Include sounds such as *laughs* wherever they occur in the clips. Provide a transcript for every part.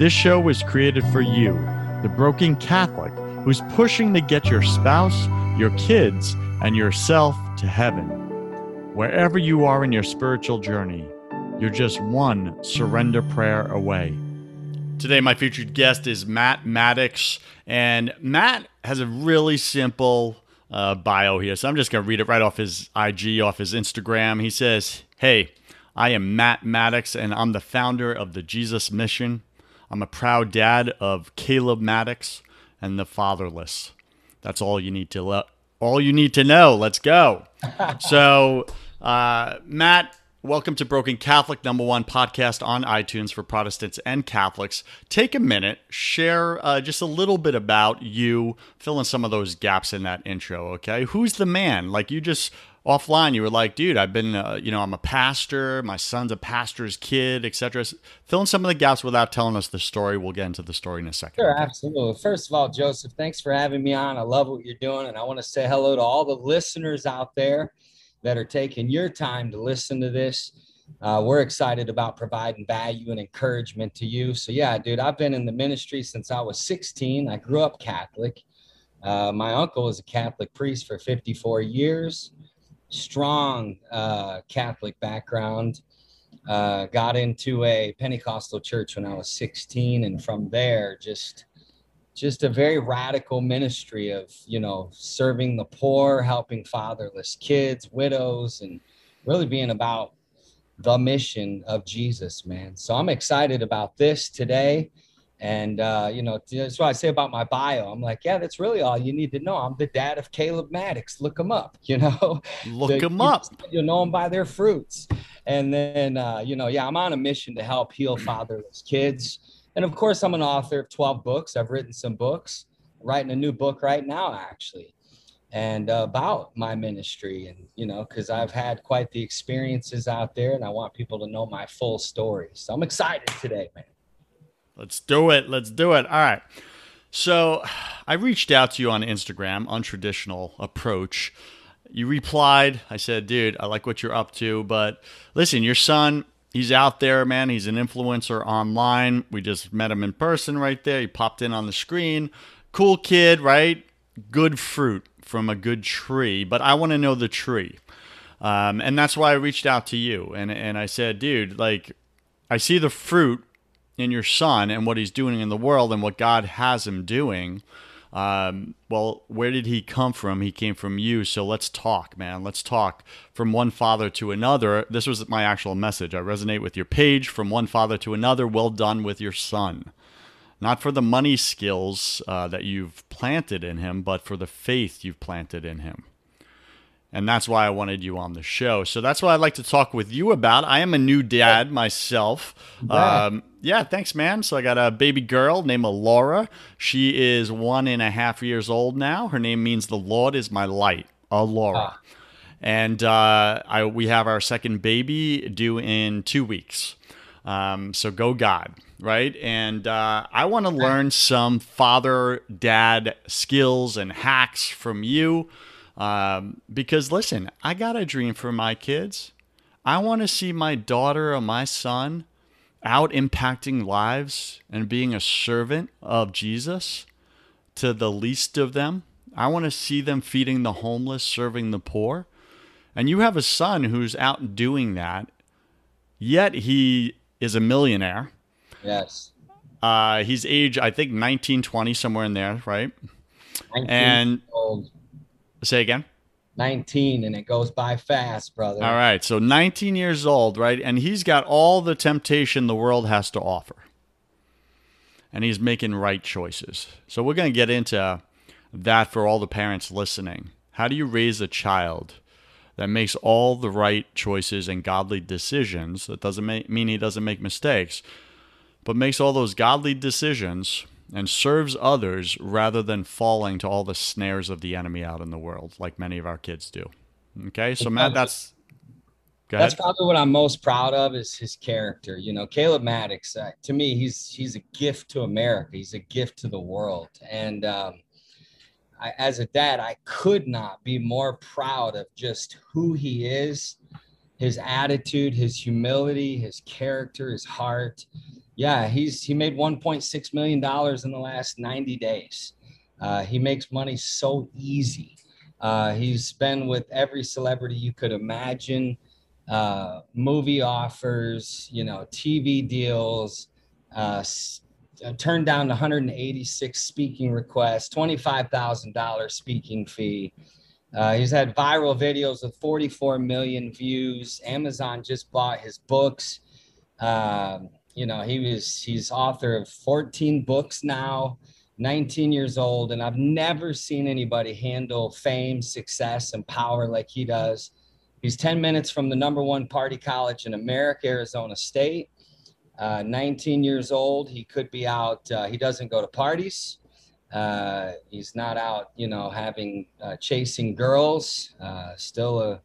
This show was created for you, the broken Catholic who's pushing to get your spouse, your kids, and yourself to heaven. Wherever you are in your spiritual journey, you're just one surrender prayer away. Today, my featured guest is Matt Maddix, and Matt has a really simple uh, bio here. So I'm just going to read it right off his IG, off his Instagram. He says, Hey, I am Matt Maddix, and I'm the founder of the Jesus Mission. I'm a proud dad of Caleb Maddix and the fatherless. That's all you need to all you need to know. Let's go. *laughs* so, uh, Matt, welcome to Broken Catholic, number one podcast on iTunes for Protestants and Catholics. Take a minute, share uh, just a little bit about you, fill in some of those gaps in that intro. Okay, who's the man? Like you just offline you were like dude i've been uh, you know i'm a pastor my son's a pastor's kid etc fill in some of the gaps without telling us the story. We'll get into the story in a second sure absolutely. First of all joseph thanks for having me on. I love what you're doing and i want to say hello to all the listeners out there that are taking your time to listen to this. Uh, we're excited about providing value and encouragement to you. So yeah dude i've been in the ministry since i was 16 i grew up catholic. Uh, my uncle was a catholic priest for 54 years. Strong uh, Catholic background. Uh, got into a Pentecostal church when I was 16, and from there, just just a very radical ministry of you know serving the poor, helping fatherless kids, widows, and really being about the mission of Jesus, man. So I'm excited about this today. And uh, you know, that's what I say about my bio. I'm like, yeah, that's really all you need to know. I'm the dad of Caleb Maddix. Look him up. *laughs* You know, look him up. *laughs* You'll know them by their fruits. And then, uh, you know, yeah, I'm on a mission to help heal fatherless kids. And of course, I'm an author of 12 books. I've written some books. Writing a new book right now, actually, and uh, about my ministry. And you know, because I've had quite the experiences out there, and I want people to know my full story. So I'm excited today, man. Let's do it. Let's do it. All right. So I reached out to you on Instagram, untraditional approach. You replied. I said, dude, I like what you're up to, but listen, your son, he's out there, man. He's an influencer online. We just met him in person right there. He popped in on the screen. Cool kid, right? Good fruit from a good tree, but I want to know the tree. Um, and that's why I reached out to you. And, and I said, dude, like, I see the fruit in your son and what he's doing in the world and what God has him doing. Um, well, where did he come from? He came from you. So let's talk, man. Let's talk from one father to another. This was my actual message. I resonate with your page from one father to another. Well done with your son. Not for the money skills uh, that you've planted in him, but for the faith you've planted in him. And that's why I wanted you on the show. So that's what I'd like to talk with you about. I am a new dad myself. Um, yeah, thanks, man. So I got a baby girl named Laura. She is one and a half years old now. Her name means the Lord is my light, Laura. Ah. And uh, I, we have our second baby due in two weeks. Um, so go God, right? And uh, I want to learn some father dad skills and hacks from you. Um, because listen, I got a dream for my kids. I want to see my daughter or my son out impacting lives and being a servant of Jesus to the least of them. I want to see them feeding the homeless, serving the poor. And you have a son who's out doing that, yet he is a millionaire. Yes. Uh, he's age, I think, 19, 20, somewhere in there, right? 19 And old, say again. 19, and it goes by fast, brother. All right. So 19 years old, right? And he's got all the temptation the world has to offer. And he's making right choices. So we're going to get into that for all the parents listening. How do you raise a child that makes all the right choices and godly decisions? That doesn't make, mean he doesn't make mistakes, but makes all those godly decisions and serves others rather than falling to all the snares of the enemy out in the world, like many of our kids do. Okay, so Matt, that's That's probably what I'm most proud of is his character. You know, Caleb Maddix. Uh, to me, he's he's a gift to America. He's a gift to the world. And um, I, as a dad, I could not be more proud of just who he is, his attitude, his humility, his character, his heart. Yeah, he's he made 1.6 million dollars in the last 90 days. Uh, he makes money so easy. Uh, he's been with every celebrity you could imagine uh, movie offers, you know, TV deals, uh, uh, turned down 186 speaking requests, $25,000 speaking fee. Uh, he's had viral videos with 44 million views. Amazon just bought his books. Um, you know, he was he's author of 14 books now, 19 years old, and I've never seen anybody handle fame, success, and power like he does. He's 10 minutes from the number one party college in America, Arizona State. Uh, 19 years old. He could be out. Uh, he doesn't go to parties. Uh, he's not out, you know, having uh, chasing girls. Uh, still a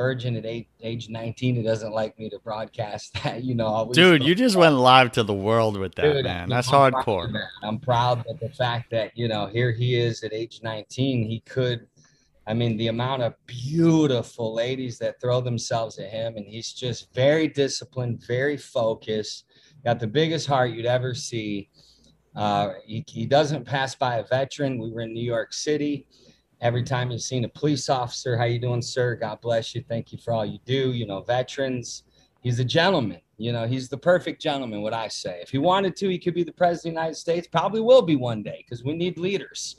virgin at eight, age 19. He doesn't like me to broadcast *laughs* that, you know. Dude, you just went live to the world with that, Dude, man. That's I'm proud hardcore. that. I'm proud of the fact that, you know, here he is at age 19. He could, I mean, the amount of beautiful ladies that throw themselves at him, and he's just very disciplined, very focused, got the biggest heart you'd ever see. Uh, he, he doesn't pass by a veteran. We were in New York City. Every time you've seen a police officer, how you doing, sir? God bless you. Thank you for all you do. You know, veterans. He's a gentleman. You know, he's the perfect gentleman. What I say. If he wanted to, he could be the president of the United States. Probably will be one day because we need leaders.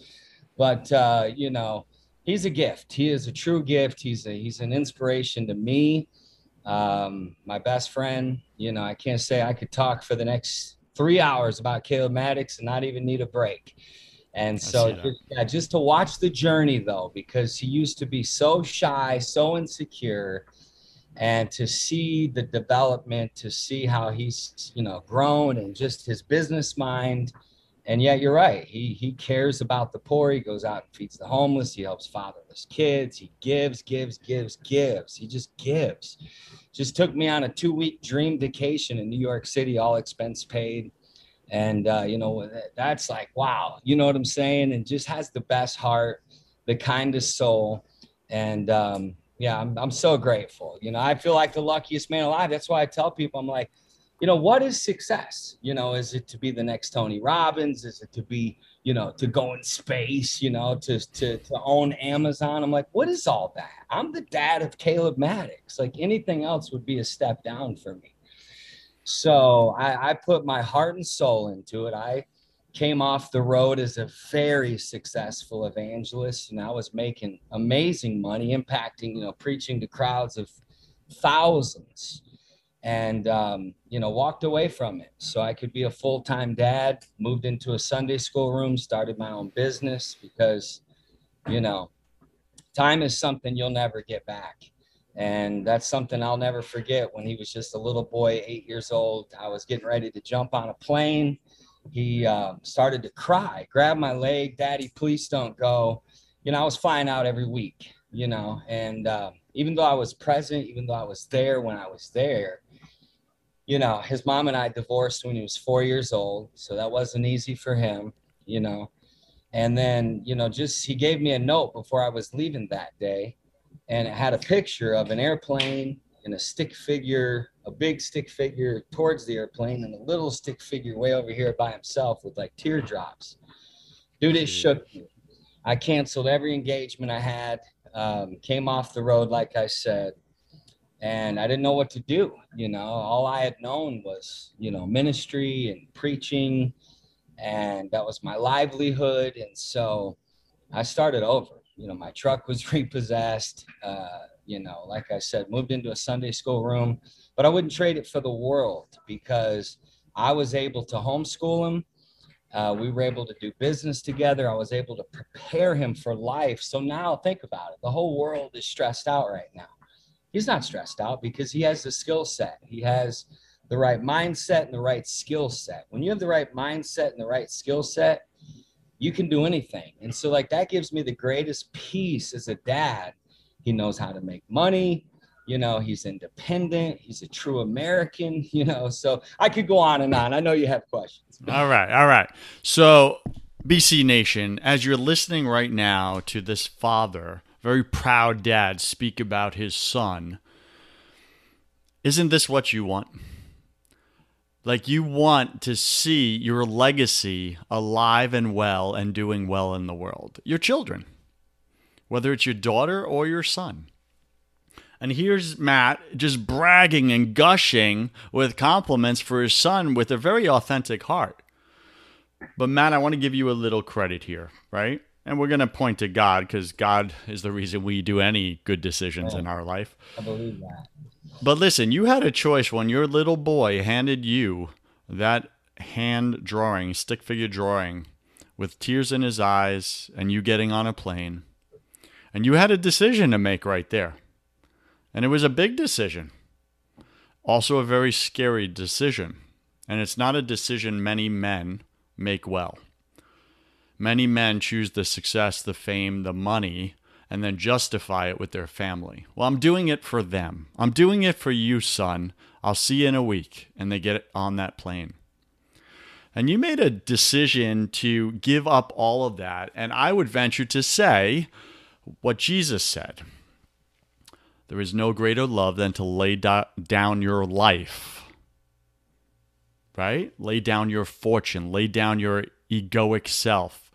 But uh, you know, he's a gift. He is a true gift. He's a he's an inspiration to me. Um, my best friend. You know, I can't say I could talk for the next three hours about Caleb Maddix and not even need a break. And so, just, yeah, just to watch the journey though, because he used to be so shy, so insecure, and to see the development, to see how he's you know grown and just his business mind. And yet, you're right. He he cares about the poor. He goes out and feeds the homeless. He helps fatherless kids. He gives, gives, gives, gives. He just gives. Just took me on a two week dream vacation in New York City, all expense paid and uh, you know that's like wow you know what i'm saying? And just has the best heart the kindest soul. And um, yeah I'm, I'm so grateful. You know i feel like the luckiest man alive. That's why i tell people i'm like you know what is success? You know is it to be the next tony robbins? Is it to be you know to go in space you know to to, to own amazon? I'm like what is all that? I'm the dad of caleb maddix. Like anything else would be a step down for me so I, I put my heart and soul into it. I came off the road as a very successful evangelist, and I was making amazing money, impacting, you know, preaching to crowds of thousands, and um, you know, walked away from it so I could be a full time dad. Moved into a Sunday school room, started my own business because, you know, time is something you'll never get back. And that's something I'll never forget when he was just a little boy, eight years old. I was getting ready to jump on a plane. He uh, started to cry, grab my leg, Daddy, please don't go. You know, I was flying out every week, you know, and uh, even though I was present, even though I was there when I was there, you know, his mom and I divorced when he was four years old. So that wasn't easy for him, you know. And then, you know, just he gave me a note before I was leaving that day and it had a picture of an airplane and a stick figure, a big stick figure towards the airplane, and a little stick figure way over here by himself with like teardrops. Dude, it shook me. I canceled every engagement I had, um, came off the road, like I said. and I didn't know what to do. You know, all I had known was, you know, ministry and preaching, and that was my livelihood. And so I started over. You know, my truck was *laughs* repossessed. Uh, you know, like I said, moved into a Sunday school room, but I wouldn't trade it for the world because I was able to homeschool him. Uh, we were able to do business together. I was able to prepare him for life. So now think about it. The whole world is stressed out right now he's not stressed out because he has the skill set. He has the right mindset and the right skill set. When you have the right mindset and the right skill set, you can do anything. And so, like, that gives me the greatest peace as a dad. He knows how to make money. You know, he's independent. He's a true American, *laughs* you know. So I could go on and on. I know you have questions. *laughs* All right. All right. So, BC Nation, as you're listening right now to this father very proud dad speak about his son. Isn't this what you want? Like you want to see your legacy alive and well and doing well in the world. Your children, whether it's your daughter or your son. And here's Matt just bragging and gushing with compliments for his son with a very authentic heart. But Matt, I want to give you a little credit here, right? And we're going to point to God because God is the reason we do any good decisions in our life. I believe that. But listen, you had a choice when your little boy handed you that hand drawing, stick figure drawing, with tears in his eyes, and you getting on a plane. And you had a decision to make right there. And it was a big decision. Also, a very scary decision. And it's not a decision many men make well. Many men choose the success, the fame, the money, and then justify it with their family. Well, I'm doing it for them. I'm doing it for you, son. I'll see you in a week. And they get on that plane. And you made a decision to give up all of that. And I would venture to say what Jesus said there is no greater love than to lay do- down your life, right? Lay down your fortune, lay down your egoic self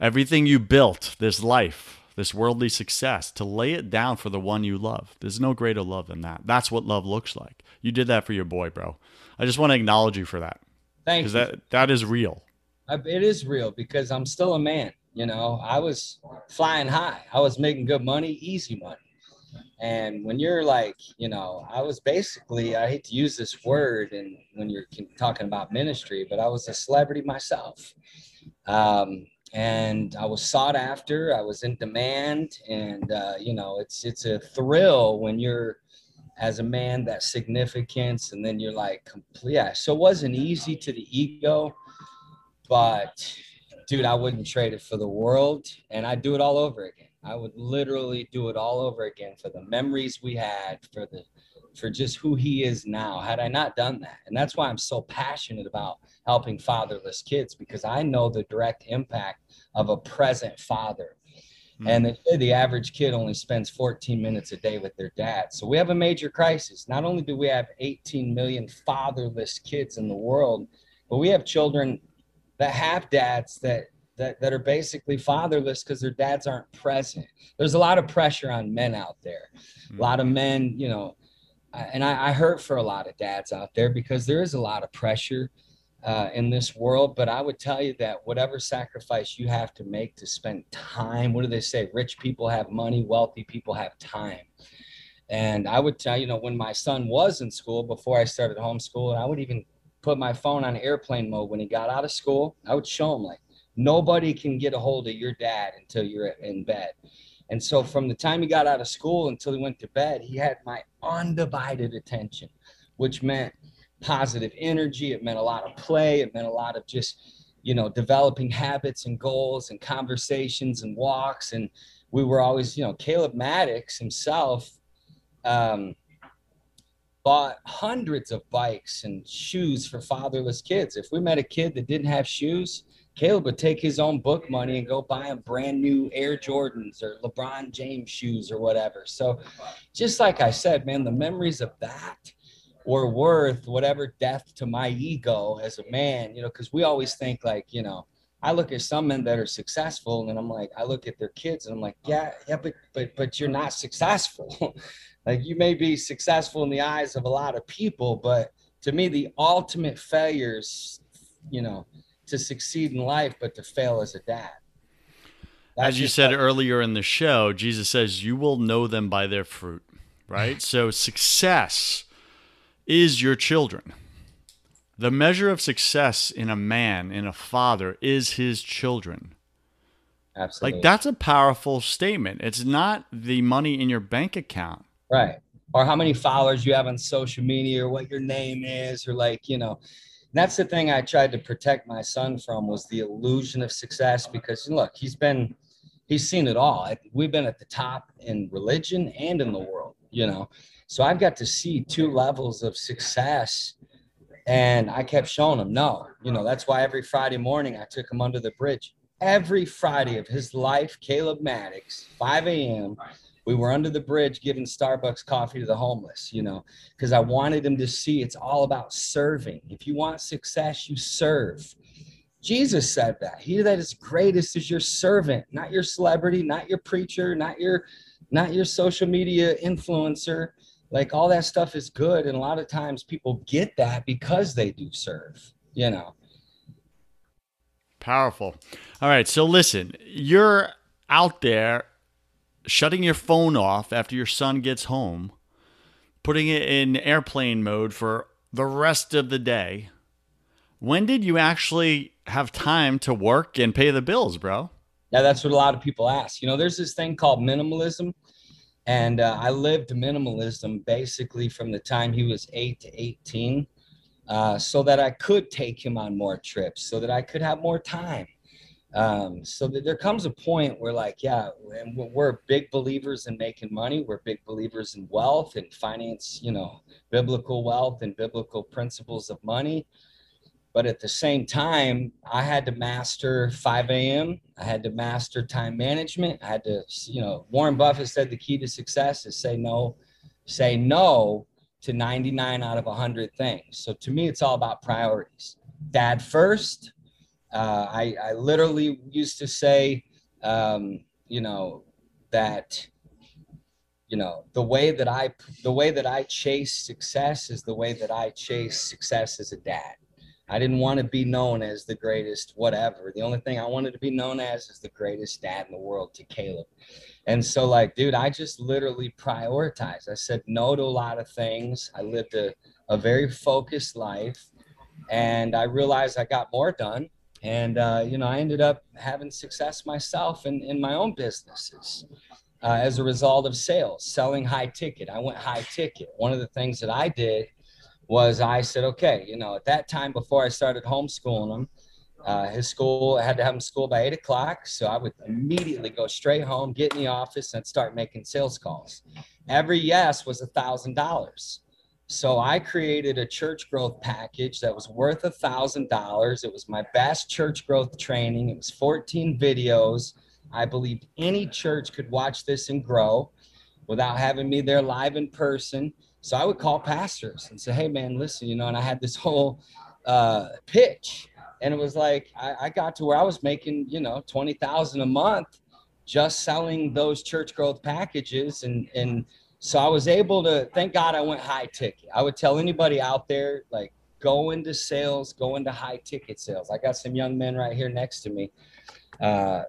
Everything you built, this life, this worldly success, to lay it down for the one you love. There's no greater love than that. That's what love looks like. You did that for your boy, bro. I just want to acknowledge you for that. Thank you. That that is real. It is real because I'm still a man. You know, I was flying high. I was making good money, easy money. And when you're like, you know, I was basically, I hate to use this word and when you're talking about ministry, but I was a celebrity myself. Um, and I was sought after. I was in demand, and uh, you know, it's it's a thrill when you're as a man that significance, and then you're like, yeah. So it wasn't easy to the ego, but dude, I wouldn't trade it for the world, and I'd do it all over again. I would literally do it all over again for the memories we had, for the for just who he is now. Had I not done that, and that's why I'm so passionate about helping fatherless kids because I know the direct impact of a present father. Mm-hmm. And they say the average kid only spends 14 minutes a day with their dad. So we have a major crisis. Not only do we have 18 million fatherless kids in the world, but we have children that have dads that that, that are basically fatherless because their dads aren't present. There's a lot of pressure on men out there. Mm-hmm. A lot of men, you know, and I, I hurt for a lot of dads out there because there is a lot of pressure uh, in this world. But I would tell you that whatever sacrifice you have to make to spend time, what do they say? Rich people have money, wealthy people have time. And I would tell you know when my son was in school before I started homeschool, I would even put my phone on airplane mode when he got out of school. I would show him like nobody can get a hold of your dad until you're in bed. And so from the time he got out of school until he went to bed, he had my undivided attention, which meant positive energy. It meant a lot of play. It meant a lot of just, you know, developing habits and goals and conversations and walks. And we were always, you know, Caleb Maddix himself um, bought hundreds of bikes and shoes for fatherless kids. If we met a kid that didn't have shoes, Caleb would take his own book money and go buy him brand new Air Jordans or LeBron James shoes or whatever. So, just like I said, man, the memories of that were worth whatever death to my ego as a man, you know, because we always think like, you know, I look at some men that are successful and I'm like, I look at their kids and I'm like, yeah, yeah, but but but you're not successful. *laughs* like you may be successful in the eyes of a lot of people, but to me, the ultimate failures, you know, to succeed in life, but to fail as a dad. That's as you said like, earlier in the show, Jesus says, You will know them by their fruit, right? *laughs* so success is your children. The measure of success in a man, in a father, is his children. Absolutely. Like that's a powerful statement. It's not the money in your bank account. Right. Or how many followers you have on social media or what your name is or like, you know, that's the thing I tried to protect my son from was the illusion of success because look, he's been he's seen it all. We've been at the top in religion and in the world, you know. So I've got to see two levels of success and I kept showing him, no, you know, that's why every Friday morning I took him under the bridge. Every Friday of his life, Caleb Maddix, 5 a.m., we were under the bridge giving Starbucks coffee to the homeless, you know, because I wanted them to see it's all about serving. If you want success, you serve. Jesus said that. He that is greatest is your servant, not your celebrity, not your preacher, not your not your social media influencer like all that stuff is good and a lot of times people get that because they do serve you know powerful all right so listen you're out there shutting your phone off after your son gets home putting it in airplane mode for the rest of the day. When did you actually have time to work and pay the bills bro? Yeah that's what a lot of people ask. You know there's this thing called minimalism and uh, I lived minimalism basically from the time he was eight to 18, uh, so that I could take him on more trips, so that I could have more time. Um, so that there comes a point where, like, yeah, and we're big believers in making money. We're big believers in wealth and finance, you know, biblical wealth and biblical principles of money. But at the same time, I had to master 5 a.m. I had to master time management. I had to, you know, Warren Buffett said the key to success is say no, say no to 99 out of 100 things. So to me, it's all about priorities. Dad first. Uh, I, I literally used to say, um, you know, that you know the way that i the way that i chase success is the way that i chase success as a dad I didn't want to be known as the greatest whatever. The only thing I wanted to be known as is the greatest dad in the world to Caleb. And so, like, dude, I just literally prioritized. I said no to a lot of things. I lived a, a very focused life and I realized I got more done. And, uh, you know, I ended up having success myself in, in my own businesses. Uh, as a result of sales, selling high ticket. I went high ticket. One of the things that I did was I said, okay, you know, at that time before I started homeschooling him, uh, his school I had to have him school by eight o'clock, so I would immediately go straight home, get in the office, and start making sales calls. Every yes was a thousand dollars. So I created a church growth package that was worth a thousand dollars. It was my best church growth training. It was 14 videos. I believed any church could watch this and grow without having me there live in person. So I would call pastors and say, hey, man, listen, you know, and I had this whole uh, pitch. And it was like, I, I got to where I was making, you know, 20,000 a month just selling those church growth packages. And, and so I was able to, thank God I went high ticket. I would tell anybody out there, like, go into sales, go into high ticket sales. I got some young men right here next to me. Uh,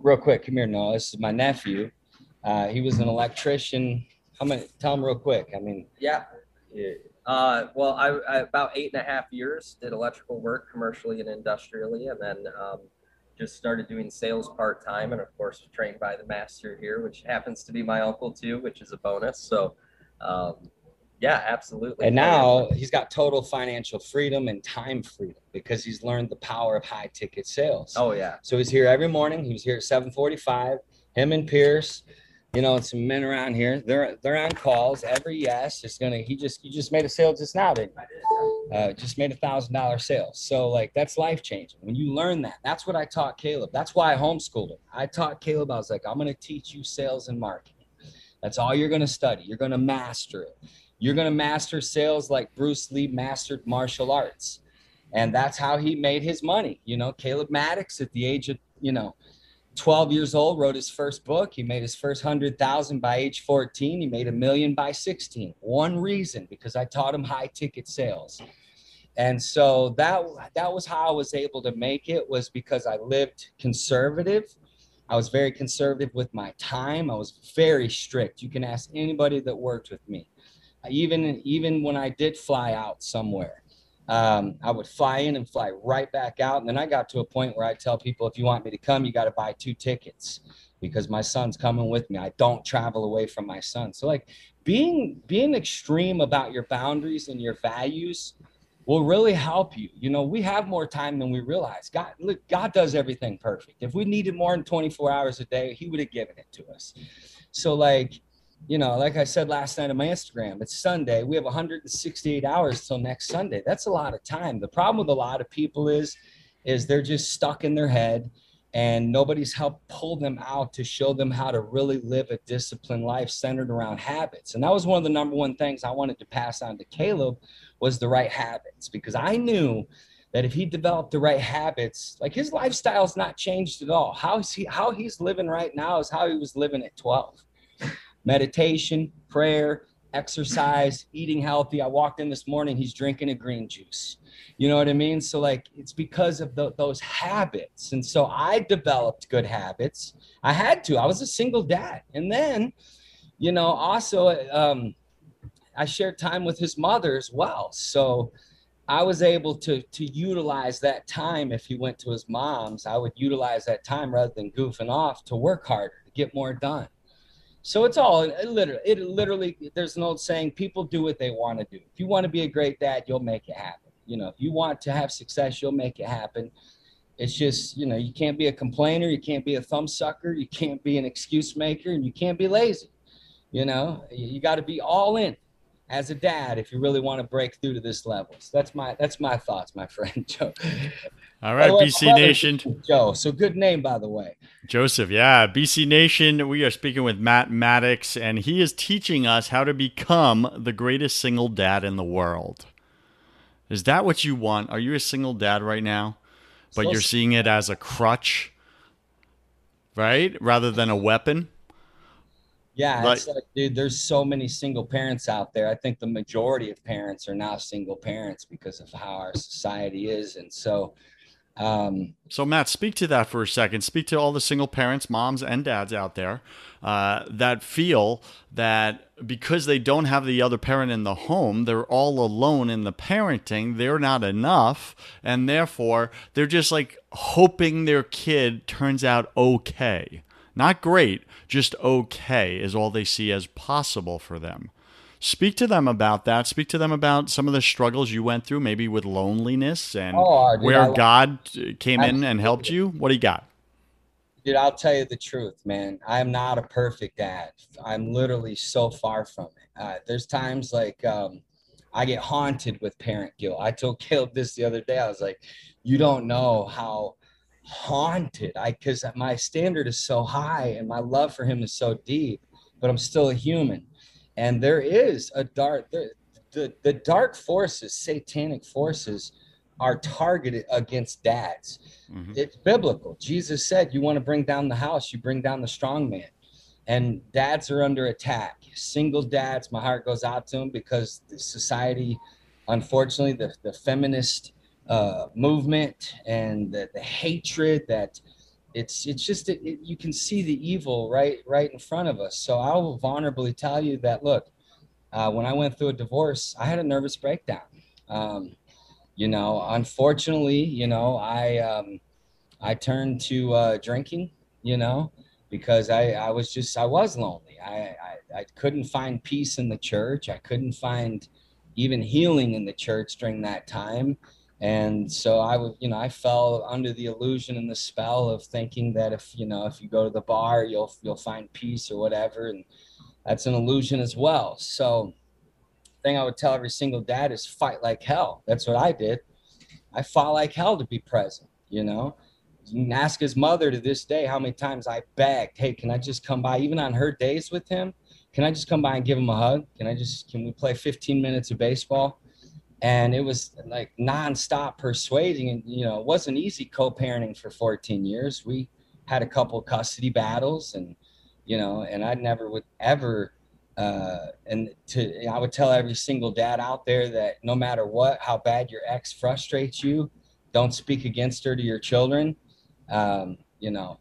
real quick, come here, Noah. This is my nephew. Uh, he was an electrician how many? Tell him real quick. I mean, yeah. Uh, well, I, I, about eight and a half years did electrical work commercially and industrially, and then um, just started doing sales part time, and of course trained by the master here, which happens to be my uncle too, which is a bonus. So, um, yeah, absolutely. And now he's got total financial freedom and time freedom because he's learned the power of high ticket sales. Oh yeah. So he's here every morning. He was here at 7:45. Him and Pierce you know, some men around here. They're they're on calls. Every yes is gonna. He just you just made a sale just now, you? Uh, just made a thousand dollar sale. So like that's life changing. When you learn that, that's what I taught Caleb. That's why I homeschooled him. I taught Caleb. I was like, I'm gonna teach you sales and marketing. That's all you're gonna study. You're gonna master it. You're gonna master sales like Bruce Lee mastered martial arts. And that's how he made his money. You know, Caleb Maddix at the age of, you know, 12 years old wrote his first book. He made his first 100000 by age 14 he made a million by 16 one reason because i taught him high ticket sales. And so that that was how i was able to make it was because i lived conservative. I was very conservative with my time. I was very strict. You can ask anybody that worked with me. Even even when i did fly out somewhere um, I would fly in and fly right back out. And then I got to a point where I tell people, if you want me to come, you got to buy two tickets because my son's coming with me. I don't travel away from my son. So like being being extreme about your boundaries and your values will really help you. You know, we have more time than we realize. God, look, God does everything perfect. If we needed more than 24 hours a day, He would have given it to us. So like you know, like I said last night on my Instagram, it's Sunday. We have 168 hours till next Sunday. That's a lot of time. The problem with a lot of people is, is they're just stuck in their head and nobody's helped pull them out to show them how to really live a disciplined life centered around habits. And that was one of the number one things I wanted to pass on to Caleb was the right habits because I knew that if he developed the right habits, like his lifestyle's not changed at all. How he how he's living right now is how he was living at 12 meditation, prayer, exercise, eating healthy. I walked in this morning, he's drinking a green juice. You know what I mean? So, like, it's because of the, those habits. And so I developed good habits. I had to, I was a single dad. And then, you know, also, um, I shared time with his mother as well. So, I was able to to utilize that time if he went to his mom's. I would utilize that time rather than goofing off to work harder to get more done. So it's all it literally, it literally, there's an old saying, people do what they want to do. If you want to be a great dad, you'll make it happen. You know, if you want to have success, you'll make it happen. It's just, you know, you can't be a complainer, you can't be a thumb sucker, you can't be an excuse maker, and you can't be lazy. You know, you got to be all in as a dad if you really want to break through to this level. So that's my that's my thoughts, my friend *laughs* Joe. All right, BC Nation. Joe. So good name, by the way. Joseph, yeah. BC Nation, we are speaking with Matt Maddix, and he is teaching us how to become the greatest single dad in the world. Is that what you want? Are you a single dad right now? But you're seeing it as a crutch, right? Rather than a weapon? Yeah, like, dude, there's so many single parents out there. I think the majority of parents are now single parents because of how our society is. And so, um, so Matt, speak to that for a second. Speak to all the single parents, moms and dads out there uh, that feel that because they don't have the other parent in the home, they're all alone in the parenting. They're not enough, and therefore they're just like hoping their kid turns out okay, not great, just okay is all they see as possible for them. Speak to them about that. Speak to them about some of the struggles you went through, maybe with loneliness and oh, dude, where God came in and helped you. What do you got? Dude, I'll tell you the truth, man. I'm not a perfect dad. I'm literally so far from it. Uh, there's times like um, I get haunted with parent guilt. I told Caleb this the other day. I was like, you don't know how haunted I because my standard is so high and my love for him is so deep, but I'm still a human and there is a dark the, the, the dark forces satanic forces are targeted against dads. Mm-hmm. it's biblical. Jesus said you want to bring down the house you bring down the strong man. And dads are under attack. Single dads my heart goes out to them because the society unfortunately the, the feminist uh, movement and the, the hatred that it's it's just it, it, you can see the evil right right in front of us. So i will vulnerably tell you that look uh, when i went through a divorce i had a nervous breakdown. Um, you know unfortunately you know i um, i turned to uh, drinking you know because i i was just i was lonely. I, I i couldn't find peace in the church. I couldn't find even healing in the church during that time and so i would you know i fell under the illusion and the spell of thinking that if you know if you go to the bar you'll you'll find peace or whatever. And that's an illusion as well. So thing i would tell every single dad is fight like hell. That's what i did. I fought like hell to be present you know? You can ask his mother to this day how many times i begged hey can i just come by? Even on her days with him can i just come by and give him a hug? Can i just can we play 15 minutes of baseball and it was like nonstop persuading and you know it wasn't easy co-parenting for 14 years. We had a couple custody battles and you know and i never would ever uh and to i would tell every single dad out there that no matter what how bad your ex frustrates you don't speak against her to your children. Um you know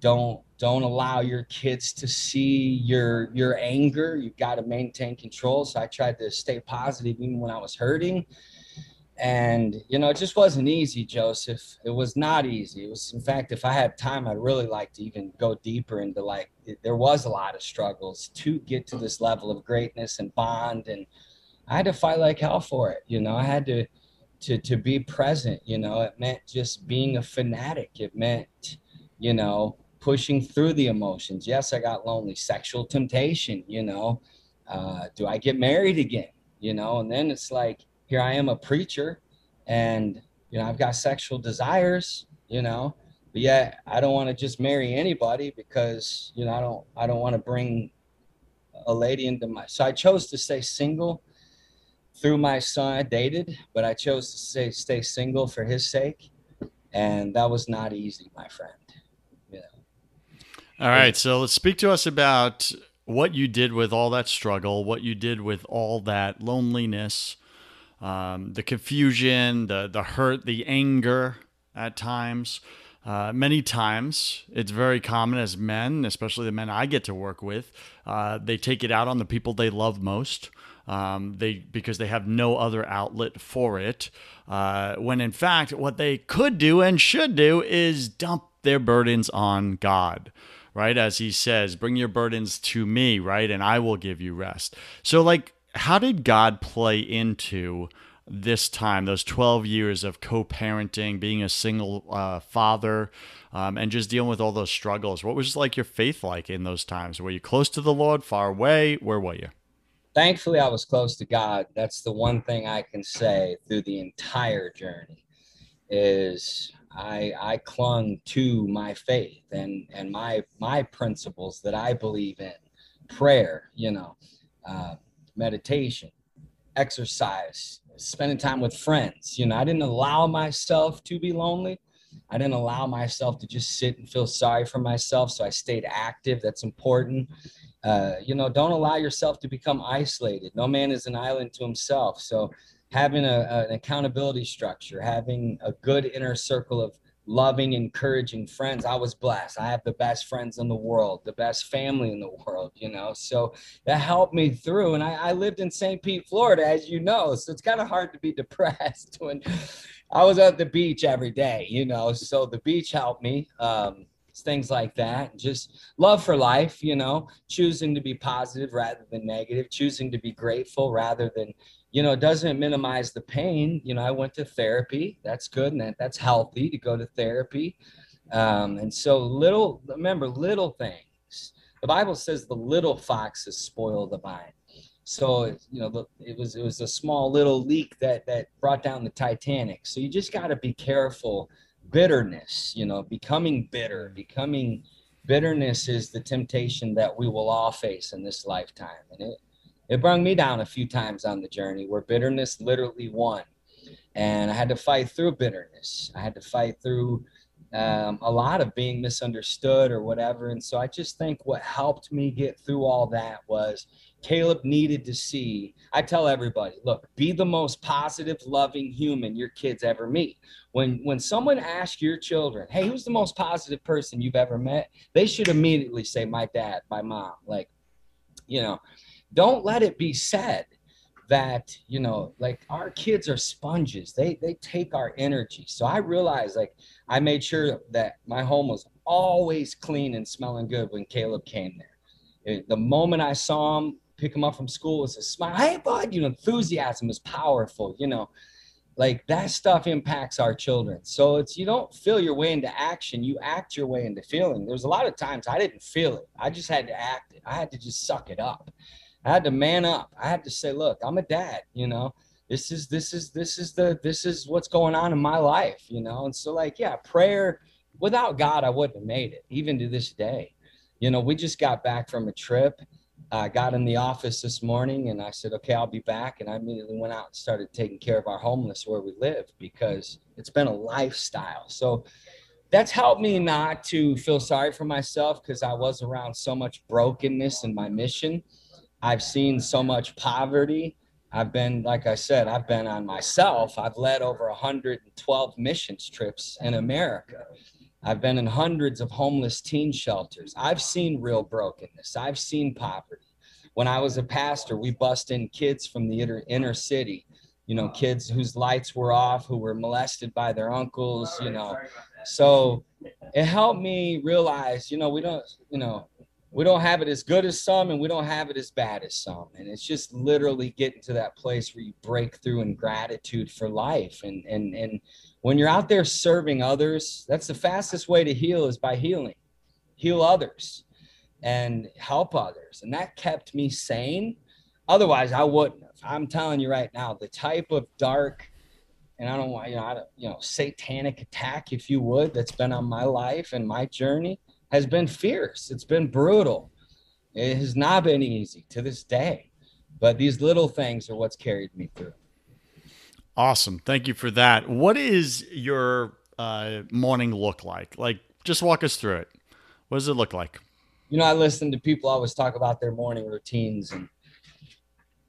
don't don't allow your kids to see your your anger. You've got to maintain control. So i tried to stay positive even when i was hurting. And you know it just wasn't easy joseph. It was not easy. It was in fact if i had time i'd really like to even go deeper into like it, there was a lot of struggles to get to this level of greatness and bond. And i had to fight like hell for it you know? I had to to to be present you know? It meant just being a fanatic. It meant you know pushing through the emotions. Yes, I got lonely. Sexual temptation, you know. Uh, do I get married again? You know, and then it's like, here I am a preacher and, you know, I've got sexual desires, you know, but yet I don't want to just marry anybody because, you know, I don't, I don't want to bring a lady into my, so I chose to stay single through my son. I dated, but I chose to stay, stay single for his sake. And that was not easy, my friend. All right. So let's speak to us about what you did with all that struggle, what you did with all that loneliness, um, the confusion, the, the hurt, the anger at times. Uh, many times, it's very common as men, especially the men I get to work with, uh, they take it out on the people they love most. Um, they because they have no other outlet for it. Uh, when in fact, what they could do and should do is dump their burdens on God right? As he says, bring your burdens to me, right? And I will give you rest. So, like, how did God play into this time, those 12 years of co parenting, being a single uh, father, um, and just dealing with all those struggles? What was like your faith like in those times? Were you close to the Lord, far away? Where were you? Thankfully, I was close to God. That's the one thing I can say through the entire journey is I, I clung to my faith and, and my, my principles that I believe in prayer, you know, uh, meditation, exercise, spending time with friends. You know, I didn't allow myself to be lonely. I didn't allow myself to just sit and feel sorry for myself. So I stayed active. That's important. Uh, you know, don't allow yourself to become isolated. No man is an island to himself. So having a, an accountability structure, having a good inner circle of loving, encouraging friends. I was blessed. I have the best friends in the world, the best family in the world, you know. So that helped me through. And I, I lived in St. Pete, Florida, as you know. So it's kind of hard to be *laughs* depressed when I was at the beach every day, you know. So the beach helped me. Um, things like that. Just love for life, you know, choosing to be positive rather than negative, choosing to be grateful rather than, you know, it doesn't minimize the pain. You know, I went to therapy. That's good and that, that's healthy to go to therapy. Um, and so little, remember, little things. The Bible says the little foxes spoil the vine. So you know, it was it was a small little leak that that brought down the Titanic. So you just got to be careful bitterness, you know, becoming bitter, becoming bitterness is the temptation that we will all face in this lifetime. And it, it brought me down a few times on the journey where bitterness literally won. And I had to fight through bitterness. I had to fight through um, a lot of being misunderstood or whatever. And so I just think what helped me get through all that was Caleb needed to see. I tell everybody, look, be the most positive, loving human your kids ever meet. When when someone asks your children, "Hey, who's the most positive person you've ever met?" They should immediately say, "My dad, my mom." Like, you know, don't let it be said that you know like our kids are sponges. They they take our energy. So i realized like i made sure that my home was always clean and smelling good when caleb came there. The moment i saw him pick him up from school was a smile. Hey bud you know enthusiasm is powerful you know. Like that stuff impacts our children. So it's you don't feel your way into action you act your way into feeling. There's a lot of times i didn't feel it. I just had to act it. I had to just suck it up I had to man up. I had to say, look, I'm a dad, you know. This is this is this is the this is what's going on in my life, you know. And so like, yeah, prayer without God I wouldn't have made it even to this day. You know, we just got back from a trip I got in the office this morning and I said, okay, I'll be back. And I immediately went out and started taking care of our homeless where we live because it's been a lifestyle. So that's helped me not to feel sorry for myself because I was around so much brokenness in my mission. I've seen so much poverty. I've been, like I said, I've been on myself. I've led over 112 missions trips in America. I've been in hundreds of homeless teen shelters. I've seen real brokenness. I've seen poverty. When I was a pastor, we bust in kids from the inner, inner city, you know, kids whose lights were off, who were molested by their uncles, you know. So it helped me realize, you know, we don't, you know, we don't have it as good as some and we don't have it as bad as some. And it's just literally getting to that place where you break through in gratitude for life. And and and when you're out there serving others that's the fastest way to heal is by healing. Heal others and help others. And that kept me sane. Otherwise i wouldn't have. I'm telling you right now the type of dark and i don't want you know I don't, you know satanic attack if you would that's been on my life and my journey has been fierce. It's been brutal. It has not been easy to this day. But these little things are what's carried me through. Awesome. Thank you for that. What is your uh, morning look like? Like, just walk us through it. What does it look like? You know, I listen to people always talk about their morning routines, and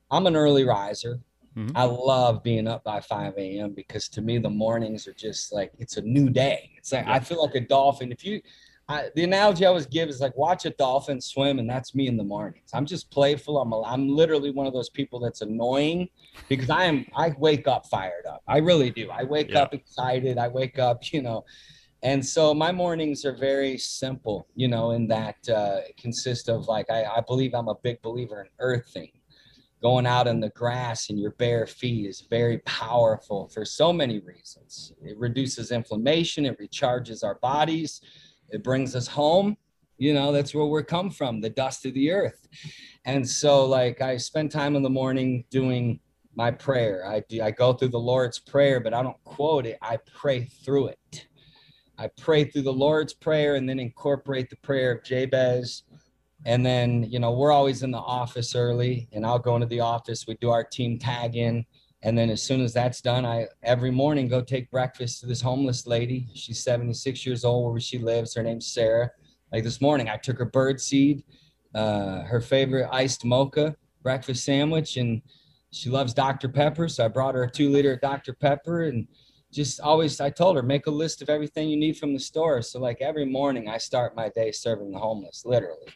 I'm an early riser. Mm-hmm. I love being up by 5 a.m. because to me, the mornings are just like it's a new day. It's like yeah. I feel like a dolphin. If you I, the analogy I always give is like watch a dolphin swim, and that's me in the mornings. I'm just playful. I'm a, I'm literally one of those people that's annoying because I am I wake up fired up. I really do. I wake yeah. up excited. I wake up, you know, and so my mornings are very simple, you know, in that uh, consist of like I, I believe I'm a big believer in earthing. Going out in the grass in your bare feet is very powerful for so many reasons. It reduces inflammation. It recharges our bodies it brings us home. You know, that's where we're come from, the dust of the earth. And so, like, I spend time in the morning doing my prayer. I do, I go through the Lord's prayer, but I don't quote it. I pray through it. I pray through the Lord's prayer and then incorporate the prayer of Jabez. And then, you know, we're always in the office early, and I'll go into the office. We do our team tag in. And then as soon as that's done, I every morning go take breakfast to this homeless lady. She's 76 years old where she lives. Her name's Sarah. Like this morning, I took her bird seed, uh, her favorite iced mocha breakfast sandwich, and she loves Dr. Pepper. So I brought her a two liter Dr. Pepper and just always I told her make a list of everything you need from the store. So like every morning I start my day serving the homeless, literally.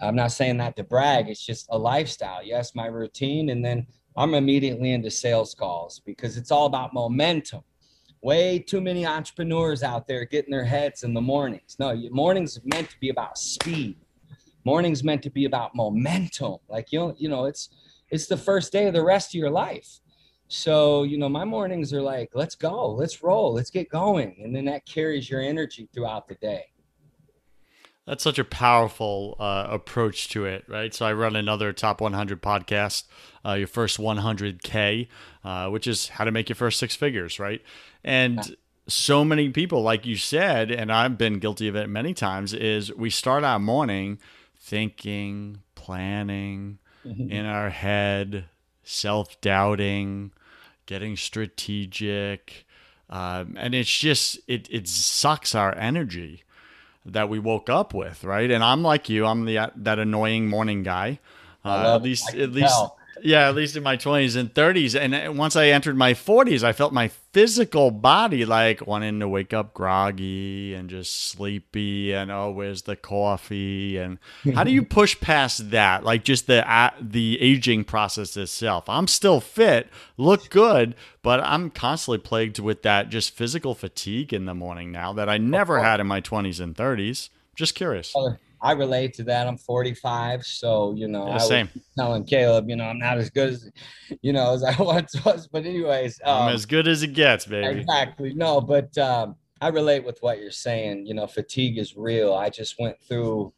I'm not saying that to brag. It's just a lifestyle. Yes, my routine, and then I'm immediately into sales calls because it's all about momentum. Way too many entrepreneurs out there getting their heads in the mornings. No, mornings meant to be about speed. Mornings meant to be about momentum. Like you know, you know, it's it's the first day of the rest of your life. So, you know, my mornings are like, let's go, let's roll, let's get going. And then that carries your energy throughout the day. That's such a powerful uh, approach to it, right? So I run another top 100 podcast, uh, your first 100K, uh, which is how to make your first six figures, right? And so many people, like you said, and I've been guilty of it many times, is we start our morning thinking, planning mm-hmm. in our head, self doubting, getting strategic. Um, and it's just, it, it sucks our energy that we woke up with, right? And I'm like you, I'm the that annoying morning guy. Uh, at least, at least, tell yeah, at least in my 20s and 30s. And once I entered my 40s, I felt my physical body like wanting to wake up groggy and just sleepy and oh, where's the coffee? And how do you *laughs* push past that? Like just the uh, the aging process itself. I'm still fit, look good, but I'm constantly plagued with that just physical fatigue in the morning now that I never had in my 20s and 30s. Just curious. I relate to that. I'm 45, so you know, yeah, same. telling Caleb, you know, I'm not as good as, you know, as I *laughs* once was. But anyways, um, I'm as good as it gets, baby. Exactly. No, but um, I relate with what you're saying. You know, fatigue is real. I just went through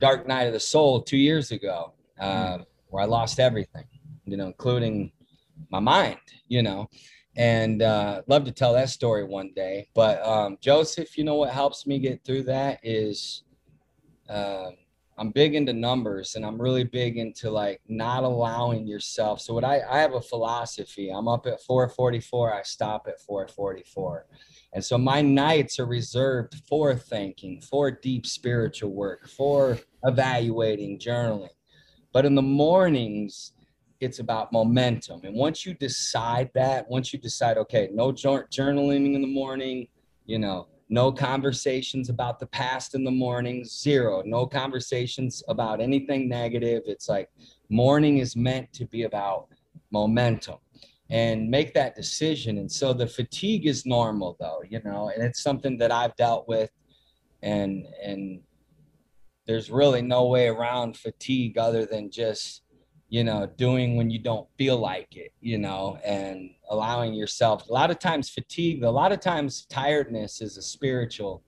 dark night of the soul two years ago, uh, where I lost everything. You know, including my mind. You know, and uh, love to tell that story one day. But um, Joseph, you know what helps me get through that is um, I'm big into numbers and I'm really big into like not allowing yourself. So what I, I have a philosophy. I'm up at 444, I stop at 444. And so my nights are reserved for thinking, for deep spiritual work, for evaluating, journaling. But in the mornings, it's about momentum. And once you decide that, once you decide, okay, no journaling in the morning, you know, no conversations about the past in the morning, zero, no conversations about anything negative. It's like morning is meant to be about momentum and make that decision. And so the fatigue is normal though, you know, and it's something that I've dealt with and and there's really no way around fatigue other than just you know, doing when you don't feel like it, you know, and allowing yourself. A lot of times, fatigue, a lot of times, tiredness is a spiritual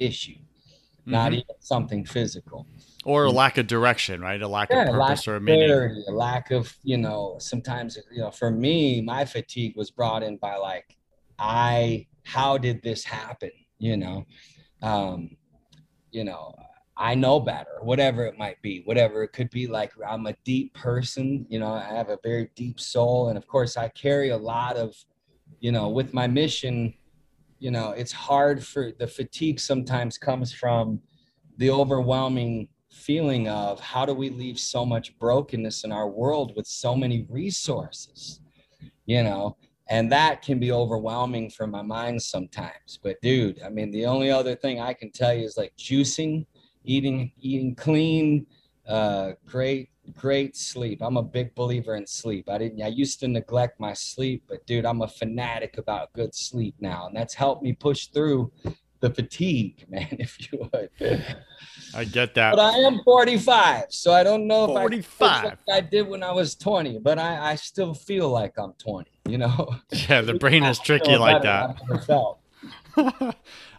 issue, mm-hmm. not even something physical. Or a lack of direction, right? A lack yeah, of purpose lack or a meaning. Clarity, a lack of, you know, sometimes, you know, for me, my fatigue was brought in by like, I, how did this happen? You know, um, you know, I know better, whatever it might be, whatever it could be like. I'm a deep person, you know, I have a very deep soul. And of course, I carry a lot of, you know, with my mission, you know, it's hard for the fatigue sometimes comes from the overwhelming feeling of how do we leave so much brokenness in our world with so many resources, you know, and that can be overwhelming for my mind sometimes. But dude, I mean, the only other thing I can tell you is like juicing eating eating clean, uh, great great sleep. I'm a big believer in sleep. I didn't I used to neglect my sleep, but dude, I'm a fanatic about good sleep now, and that's helped me push through the fatigue, *laughs* man, if you would. *laughs* I get that. But I am 45, so I don't know 45. if I, like I did when I was 20, but I, I still feel like I'm 20, you know? *laughs* Yeah, the brain is tricky like that.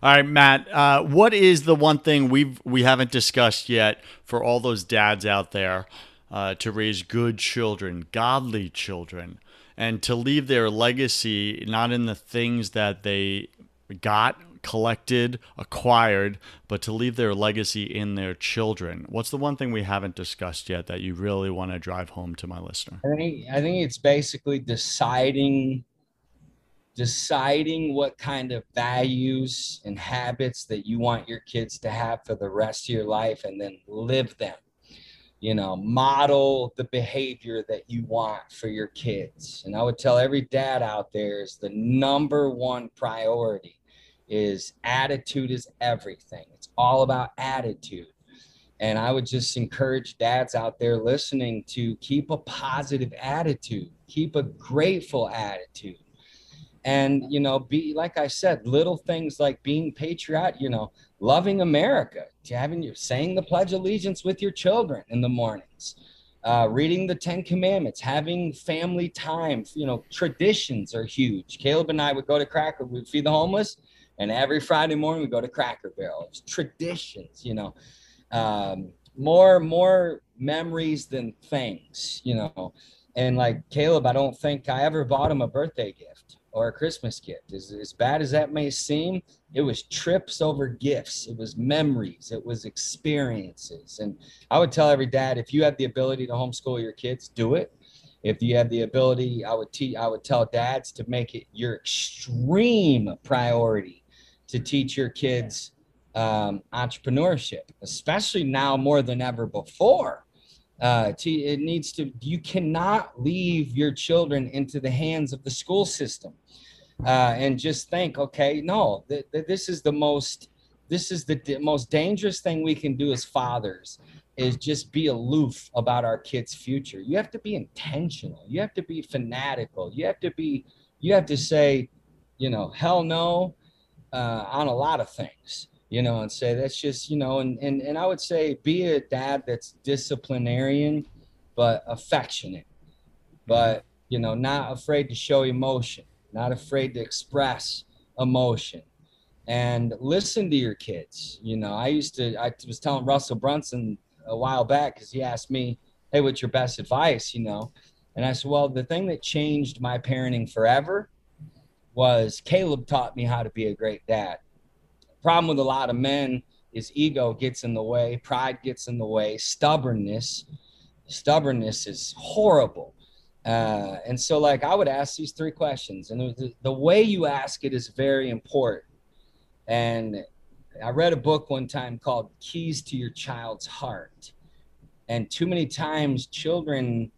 All right, Matt. Uh, what is the one thing we've we haven't discussed yet for all those dads out there uh, to raise good children, godly children, and to leave their legacy not in the things that they got, collected, acquired, but to leave their legacy in their children? What's the one thing we haven't discussed yet that you really want to drive home to my listener? I think I think it's basically deciding deciding what kind of values and habits that you want your kids to have for the rest of your life and then live them. You know model the behavior that you want for your kids. And i would tell every dad out there is the number one priority is attitude is everything. It's all about attitude. And i would just encourage dads out there listening to keep a positive attitude keep a grateful attitude and you know be like i said little things like being patriotic you know loving america having you saying the pledge of allegiance with your children in the mornings uh, reading the ten commandments having family time you know traditions are huge. Caleb and i would go to cracker we'd feed the homeless and every friday morning we go to cracker barrel. It's traditions you know um, more more memories than things you know. And like caleb i don't think i ever bought him a birthday gift or a Christmas gift. As, as bad as that may seem, it was trips over gifts, it was memories, it was experiences. And I would tell every dad if you have the ability to homeschool your kids, do it. If you have the ability, I would teach I would tell dads to make it your extreme priority to teach your kids um, entrepreneurship, especially now more than ever before uh, to, it needs to you cannot leave your children into the hands of the school system. Uh, and just think okay no th- th- this is the most this is the d- most dangerous thing we can do as fathers is just be aloof about our kids future. You have to be intentional. You have to be fanatical. You have to be you have to say you know hell no uh, on a lot of things you know, and say that's just, you know, and, and, and I would say be a dad that's disciplinarian, but affectionate, but, you know, not afraid to show emotion, not afraid to express emotion and listen to your kids. You know, I used to, I was telling Russell Brunson a while back because he asked me, Hey, what's your best advice? You know, and I said, Well, the thing that changed my parenting forever was Caleb taught me how to be a great dad problem with a lot of men is ego gets in the way, pride gets in the way, stubbornness. Stubbornness is horrible. Uh, and so, like, I would ask these three questions, and the, the way you ask it is very important. And I read a book one time called Keys to Your Child's Heart. And too many times, children,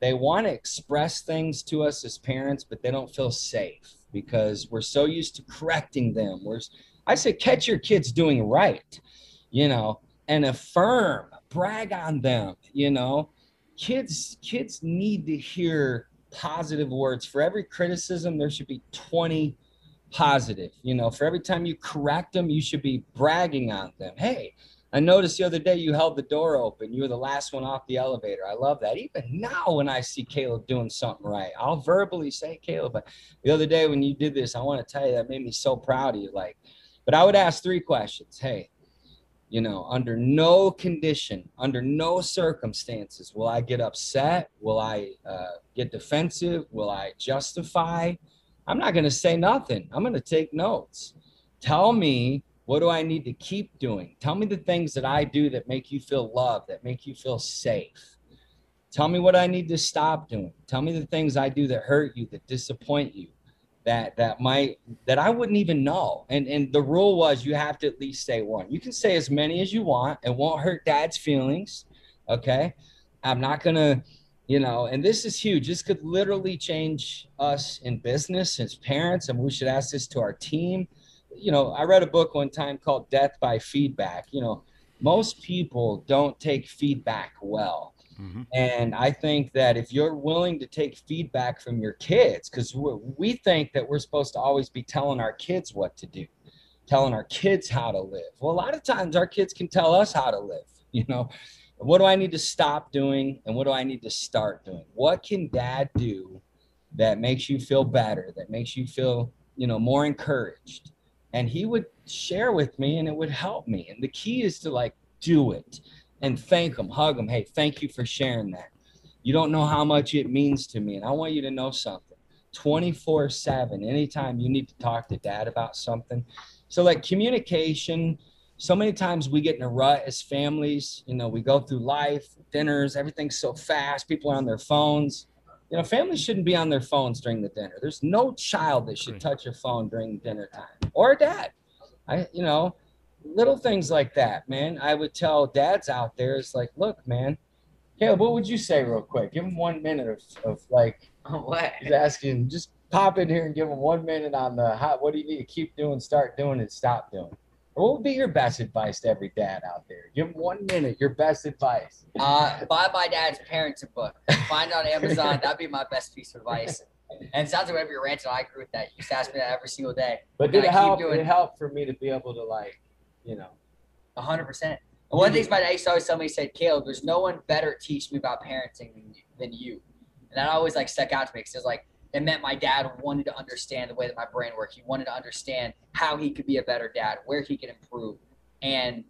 they want to express things to us as parents, but they don't feel safe because we're so used to correcting them. We're, I say, catch your kids doing right, you know, and affirm, brag on them, you know. Kids, kids need to hear positive words. For every criticism, there should be 20 positive. You know, for every time you correct them, you should be bragging on them. Hey, I noticed the other day you held the door open. You were the last one off the elevator. I love that. Even now, when I see Caleb doing something right, I'll verbally say, Caleb, the other day when you did this, I want to tell you that made me so proud of you. Like, but I would ask three questions. Hey, you know, under no condition, under no circumstances will I get upset. Will I uh, get defensive? Will I justify? I'm not going to say nothing. I'm going to take notes. Tell me what do I need to keep doing? Tell me the things that I do that make you feel loved, that make you feel safe. Tell me what I need to stop doing. Tell me the things I do that hurt you, that disappoint you, that that might that I wouldn't even know. And and the rule was you have to at least say one. You can say as many as you want. It won't hurt dad's feelings. Okay. I'm not gonna, you know, and this is huge. This could literally change us in business as parents, and we should ask this to our team you know, I read a book one time called Death by Feedback. You know, most people don't take feedback well. Mm-hmm. And I think that if you're willing to take feedback from your kids, because we think that we're supposed to always be telling our kids what to do, telling our kids how to live. Well, a lot of times our kids can tell us how to live. *laughs* You know, what do I need to stop doing and what do I need to start doing? What can dad do that makes you feel better, that makes you feel, you know, more encouraged? and he would share with me and it would help me and the key is to like do it and thank them, hug them. hey thank you for sharing that you don't know how much it means to me and i want you to know something 24 7 anytime you need to talk to dad about something so like communication so many times we get in a rut as families you know we go through life dinners everything's so fast people are on their phones you know, families shouldn't be on their phones during the dinner. There's no child that should touch a phone during dinner time or a dad. I, you know, little things like that, man. I would tell dads out there, it's like, look, man, Caleb, what would you say real quick? Give him one minute of, of like, *laughs* what? He's asking, just pop in here and give him one minute on the how, what do you need to keep doing, start doing, and stop doing. What would be your best advice to every dad out there? Give him one minute. Your best advice. Uh, buy my dad's parenting book. Find it on Amazon. That'd be my best piece of advice. And it sounds like whatever you're ranting, I agree with that. You to ask me that every single day. But did it help? Doing, it helped for me to be able to like, you know. hundred percent. And one of the things my dad used to always tell me, he said, Caleb, there's no one better at teaching me about parenting than you. Than you. And that always like stuck out to me because it's like it meant my dad wanted to understand the way that my brain worked. He wanted to understand how he could be a better dad, where he could improve. And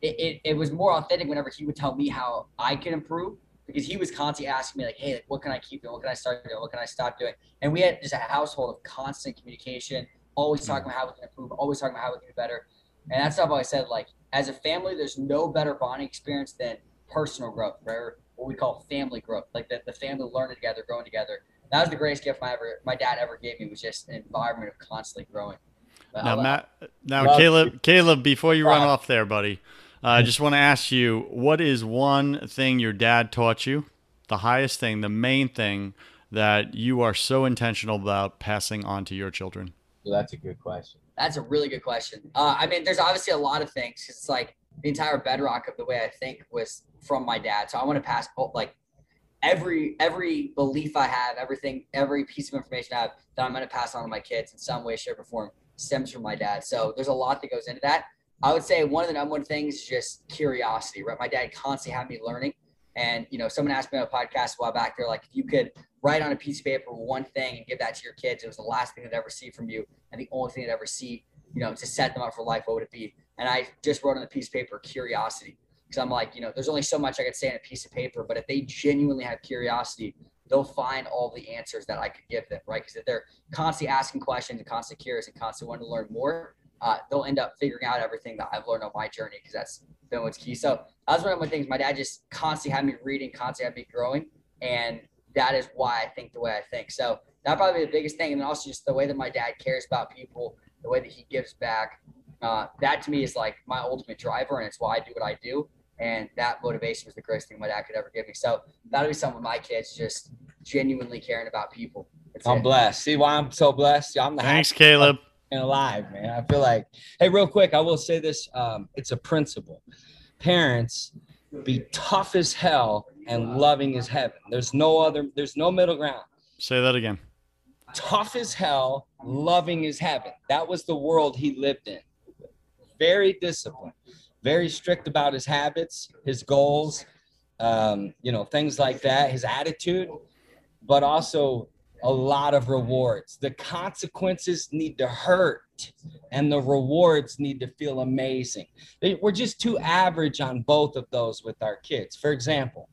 it, it, it was more authentic whenever he would tell me how I could improve because he was constantly asking me like, hey, what can I keep doing? What can I start doing? What can I stop doing? And we had just a household of constant communication, always talking mm. about how we can improve, always talking about how we can do better. And that's stuff I said, like, as a family, there's no better bonding experience than personal growth, right? what we call family growth, like the, the family learning together, growing together that was the greatest gift my ever my dad ever gave me was just an environment of constantly growing. But now, Matt, now Caleb, Caleb, before you run off there, buddy, uh, I just want to ask you, what is one thing your dad taught you, the highest thing, the main thing that you are so intentional about passing on to your children? Well, that's a good question. That's a really good question. Uh, I mean, there's obviously a lot of things. It's like the entire bedrock of the way I think was from my dad. So I want to pass like every every belief I have, everything, every piece of information I have that I'm going to pass on to my kids in some way, shape, or form stems from my dad. So there's a lot that goes into that. I would say one of the number one things is just curiosity, right? My dad constantly had me learning. And you know, someone asked me on a podcast a while back, they're like, if you could write on a piece of paper one thing and give that to your kids, it was the last thing they'd ever see from you and the only thing they'd ever see, you know, to set them up for life, what would it be? And I just wrote on a piece of paper curiosity because I'm like, you know, there's only so much I could say on a piece of paper, but if they genuinely have curiosity, they'll find all the answers that I could give them, right? Because if they're constantly asking questions and constantly curious and constantly wanting to learn more, uh, they'll end up figuring out everything that I've learned on my journey because that's been what's key. So that's one of my things. My dad just constantly had me reading, constantly had me growing, and that is why I think the way I think. So that probably the biggest thing, and also just the way that my dad cares about people, the way that he gives back. Uh, that to me is like my ultimate driver, and it's why I do what I do. And that motivation was the greatest thing my dad could ever give me. So that'll be some of my kids just genuinely caring about people. That's I'm it. blessed. See why I'm so blessed? I'm the Thanks, Caleb. and alive, man. I feel like, hey, real quick, I will say this. Um, it's a principle. Parents be tough as hell and loving is heaven. There's no other, there's no middle ground. Say that again. Tough as hell, loving is heaven. That was the world he lived in. Very disciplined, very strict about his habits, his goals, um, you know, things like that, his attitude, but also a lot of rewards. The consequences need to hurt and the rewards need to feel amazing. We're just too average on both of those with our kids. For example,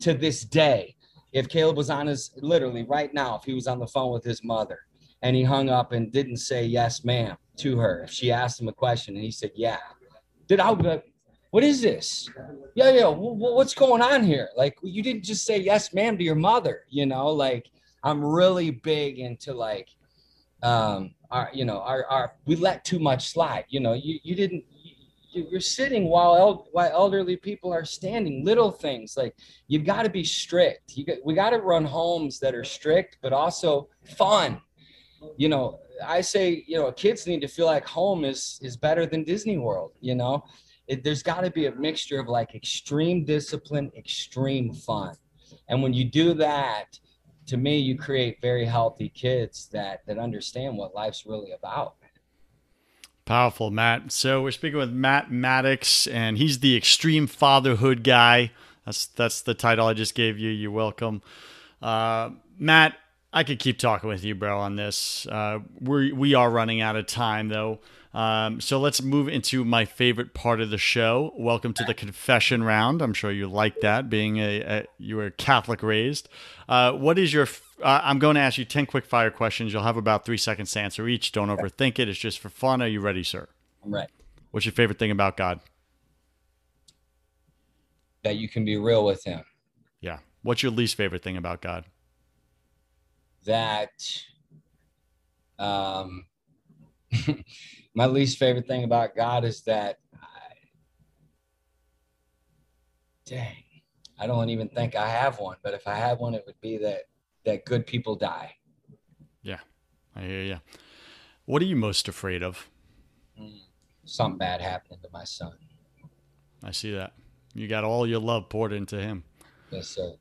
to this day, if Caleb was on his literally right now, if he was on the phone with his mother and he hung up and didn't say yes, ma'am, to her, if she asked him a question and he said, yeah, did I what is this? Yeah, yeah, wh- wh- what's going on here? Like, you didn't just say yes, ma'am, to your mother, you know? Like, I'm really big into like, um, our, you know, our, our, we let too much slide. You know, you, you didn't, you're sitting while el- while elderly people are standing. Little things like you've got to be strict. You got, we got to run homes that are strict, but also fun. You know, I say, you know, kids need to feel like home is is better than Disney World. You know, it, there's got to be a mixture of like extreme discipline, extreme fun, and when you do that, to me, you create very healthy kids that that understand what life's really about. Powerful, Matt. So we're speaking with Matt Maddix, and he's the extreme fatherhood guy. That's that's the title I just gave you. You're welcome, uh, Matt. I could keep talking with you, bro, on this. Uh, we we are running out of time though, um, so let's move into my favorite part of the show. Welcome to the confession round. I'm sure you like that, being a, a you were Catholic raised. Uh, what is your? f- Uh, I'm going to ask you ten quick fire questions. You'll have about three seconds to answer each. Don't overthink it. It's just for fun. Are you ready, sir? I'm right. What's your favorite thing about God? That you can be real with him. Yeah. What's your least favorite thing about God? That um *laughs* my least favorite thing about God is that I, dang I don't even think I have one but if I had one it would be that that good people die Yeah, I hear you. What are you most afraid of? Mm, something bad happening to my son I see that. You got all your love poured into him. yes sir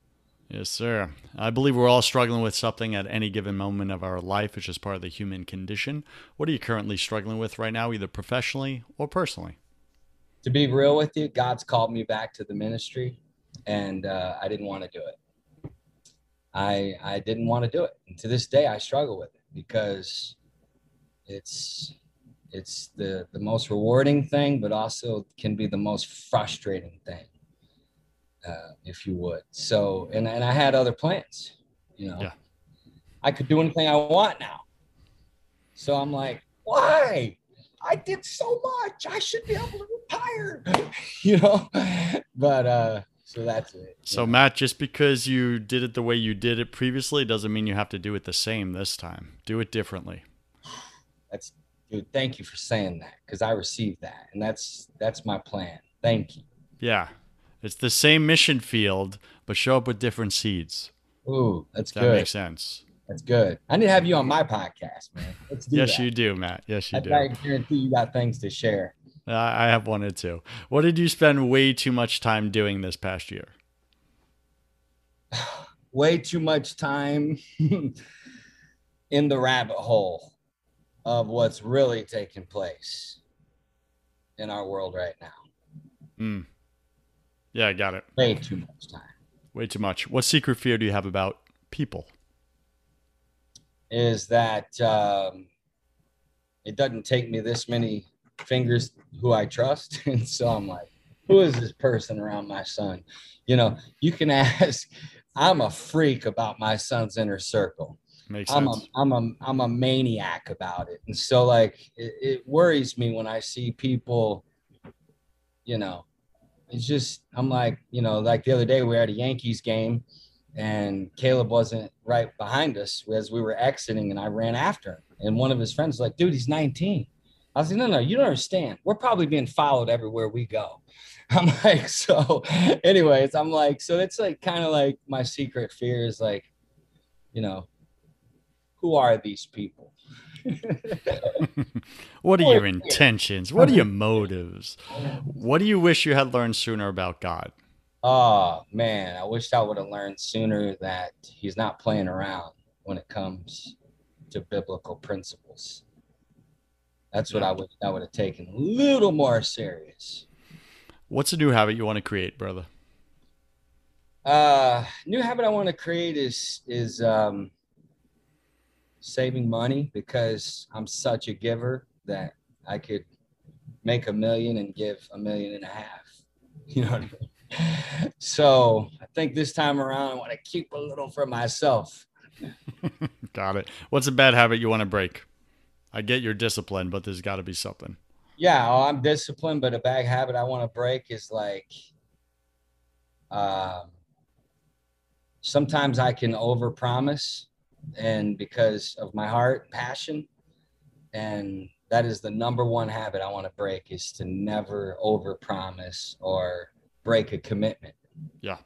Yes, sir. I believe we're all struggling with something at any given moment of our life. which is part of the human condition. What are you currently struggling with right now, either professionally or personally? to be real with you God's called me back to the ministry and uh, I didn't want to do it I I didn't want to do it and to this day I struggle with it because it's it's the the most rewarding thing but also can be the most frustrating thing uh, if you would so and, and i had other plans you know Yeah. i could do anything i want now so i'm like why i did so much i should be able to retire *laughs* you know but uh so that's it So, know. Matt, just because you did it the way you did it previously doesn't mean you have to do it the same this time. Do it differently. that's dude thank you for saying that because i received that and that's that's my plan thank you Yeah. It's the same mission field, but show up with different seeds. Ooh, that's that good. makes sense. That's good. I need to have you on my podcast, man. Let's do Yes, that. you do, Matt. Yes, you I, do. I guarantee you got things to share. I I have wanted to. What did you spend way too much time doing this past year? *sighs* Way too much time *laughs* in the rabbit hole of what's really taking place in our world right now. Mm. Yeah, I got it. Way too much time. Way too much. What secret fear do you have about people? Is that um, it doesn't take me this many fingers who I trust. *laughs* And so I'm like, who is this person around my son? You know, you can *laughs* ask, I'm a freak about my son's inner circle. Makes I'm a, sense. I'm a, I'm a maniac about it. And so like, it, it worries me when I see people, you know, it's just, I'm like, you know, like the other day we were at a Yankees game and Caleb wasn't right behind us as we were exiting and I ran after him. And one of his friends was like, dude, he's 19. I was like, no, no, you don't understand. We're probably being followed everywhere we go. *laughs* I'm like, so *laughs* anyways, I'm like, so it's like kind of like my secret fear is like, you know, who are these people? *laughs* what are your intentions? What are your *laughs* motives? What do you wish you had learned sooner about God? Oh man, I wish I would have learned sooner that he's not playing around when it comes to biblical principles. That's what I would I would have taken a little more serious. What's a new habit you want to create, brother? Uh new habit I want to create is is um saving money because I'm such a giver that I could make a million and give a million and a half. *laughs* You know what I mean? So I think this time around I want to keep a little for myself. *laughs* Got it. What's a bad habit you want to break? I get your discipline, but there's got to be something. Yeah, oh, I'm disciplined, but a bad habit I want to break is like um sometimes I can overpromise and because of my heart passion and that is the number one habit I want to break is to never overpromise or break a commitment. Yeah.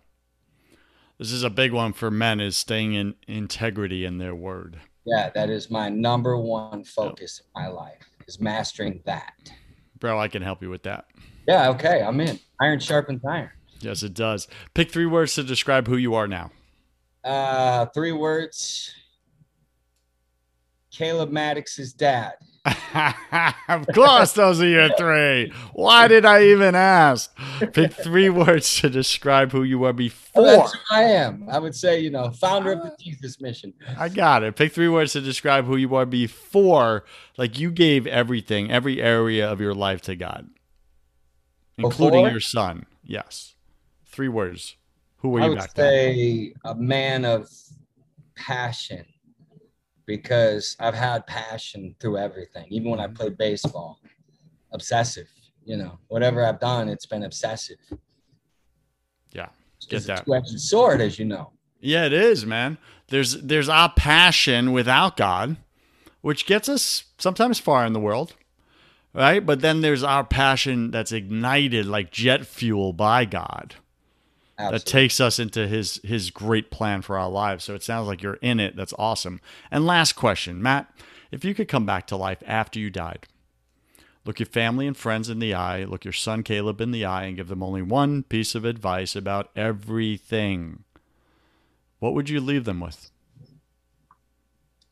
This is a big one for men is staying in integrity in their word. Yeah, that is my number one focus in my life is mastering that. Bro, I can help you with that. Yeah, okay, I'm in. Iron sharpens iron. Yes, it does. Pick three words to describe who you are now. Uh, three words. Caleb Maddix's dad. *laughs* of course, those are your three. Why did I even ask? Pick three *laughs* words to describe who you were before. that's who I am. I would say, you know, founder of the uh. Jesus mission. I got it. Pick three words to describe who you were before. Like you gave everything, every area of your life to God, including Before? your son. Yes. Three words. Who were I you would back then? say a man of passion because I've had passion through everything, even when I Mm-hmm. played baseball. Obsessive, you know, whatever I've done, it's been obsessive. Yeah, It's get a that. two-edged sword, as you know. Yeah, it is, man. There's there's our passion without God, which gets us sometimes far in the world, right? But then there's our passion that's ignited like jet fuel by God that takes us into his his great plan for our lives. So it sounds like you're in it. That's awesome. And last question, Matt, if you could come back to life after you died, look your family and friends in the eye, look your son Caleb in the eye and give them only one piece of advice about everything. What would you leave them with?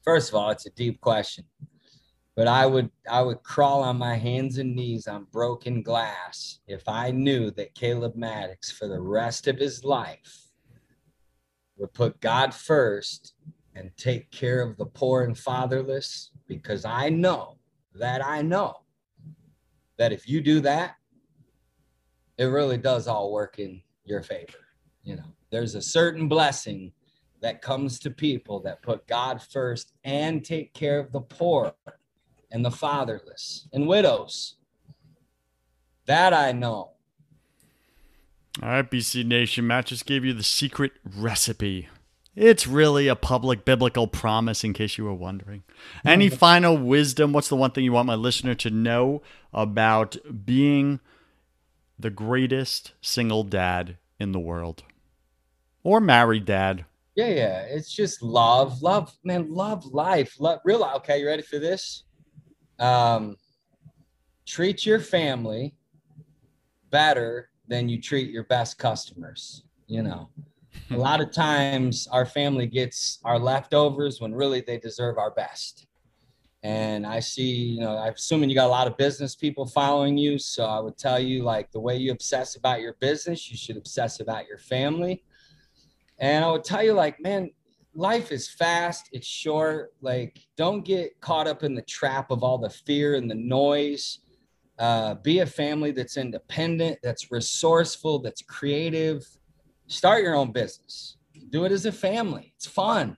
First of all, it's a deep question. But I would I would crawl on my hands and knees on broken glass if I knew that Caleb Maddix for the rest of his life would put God first and take care of the poor and fatherless because I know that I know that if you do that it really does all work in your favor. You know, there's a certain blessing that comes to people that put God first and take care of the poor and the fatherless and widows. That I know. All right, BC Nation, Matt just gave you the secret recipe. It's really a public biblical promise, in case you were wondering. Any mm-hmm. final wisdom? What's the one thing you want my listener to know about being the greatest single dad in the world? Or married dad? Yeah, yeah. It's just love, love, man, love life. Love real okay, you ready for this? Um treat your family better than you treat your best customers, you know. a *laughs* lot of times our family gets our leftovers when really they deserve our best. And I see, you know, I'm assuming you got a lot of business people following you. So I would tell you, like, the way you obsess about your business, you should obsess about your family. And I would tell you, like, man, life is fast, it's short. Like, don't get caught up in the trap of all the fear and the noise. Uh, be a family that's independent, that's resourceful, that's creative. Start your own business. Do it as a family. It's fun.